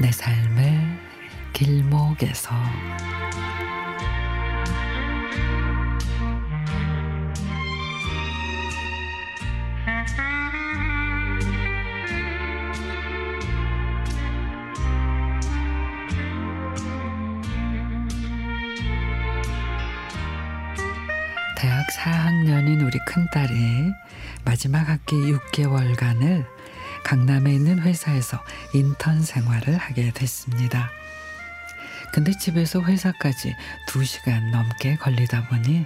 내 삶의 길목에서. 대학 4학년인 우리 큰딸이 마지막 학기 6개월간을 강남에 있는 회사에서 인턴 생활을 하게 됐습니다. 근데 집에서 회사까지 2시간 넘게 걸리다 보니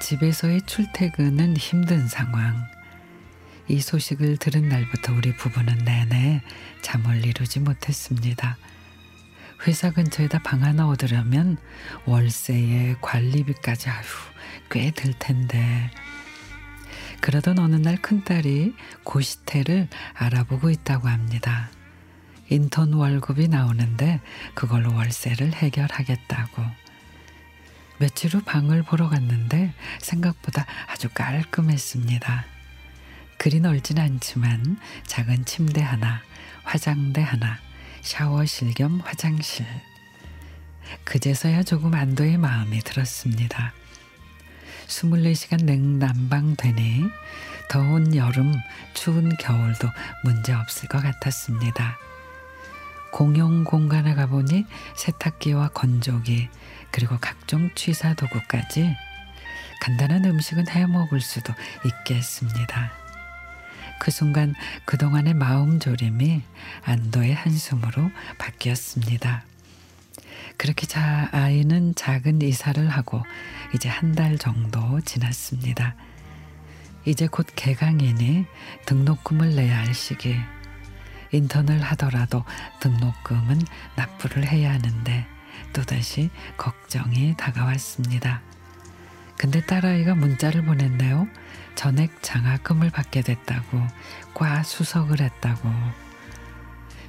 집에서의 출퇴근은 힘든 상황. 이 소식을 들은 날부터 우리 부부는 내내 잠을 이루지 못했습니다. 회사 근처에다 방 하나 얻으려면 월세에 관리비까지 아휴 꽤 들 텐데 그러던 어느 날 큰딸이 고시텔을 알아보고 있다고 합니다. 인턴 월급이 나오는데 그걸로 월세를 해결하겠다고. 며칠 후 방을 보러 갔는데 생각보다 아주 깔끔했습니다. 그리 넓진 않지만 작은 침대 하나, 화장대 하나, 샤워실 겸 화장실. 그제서야 조금 안도의 마음이 들었습니다. 24시간 냉난방 되니 더운 여름, 추운 겨울도 문제 없을 것 같았습니다. 공용 공간에 가보니 세탁기와 건조기 그리고 각종 취사 도구까지 간단한 음식은 해 먹을 수도 있겠습니다. 그 순간 그동안의 마음 졸임이 안도의 한숨으로 바뀌었습니다. 그렇게 자 아이는 작은 이사를 하고 이제 한 달 정도 지났습니다. 이제 곧 개강이니 등록금을 내야 할 시기. 인턴을 하더라도 등록금은 납부를 해야 하는데 또다시 걱정이 다가왔습니다. 근데 딸아이가 문자를 보냈네요. 전액 장학금을 받게 됐다고, 과 수석을 했다고.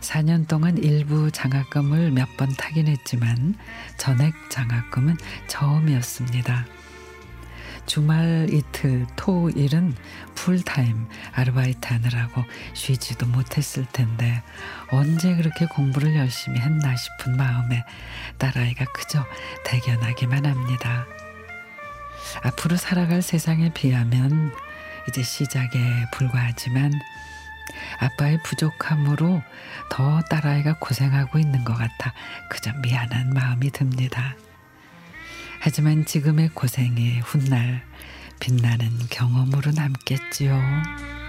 4년 동안 일부 장학금을 몇 번 타긴 했지만 전액 장학금은 처음이었습니다. 주말 이틀, 토, 일은 풀타임 아르바이트 하느라고 쉬지도 못했을 텐데 언제 그렇게 공부를 열심히 했나 싶은 마음에 딸아이가 그저 대견하기만 합니다. 앞으로 살아갈 세상에 비하면 이제 시작에 불과하지만 아빠의 부족함으로 더 딸아이가 고생하고 있는 것 같아 그저 미안한 마음이 듭니다. 하지만 지금의 고생이 훗날 빛나는 경험으로 남겠지요.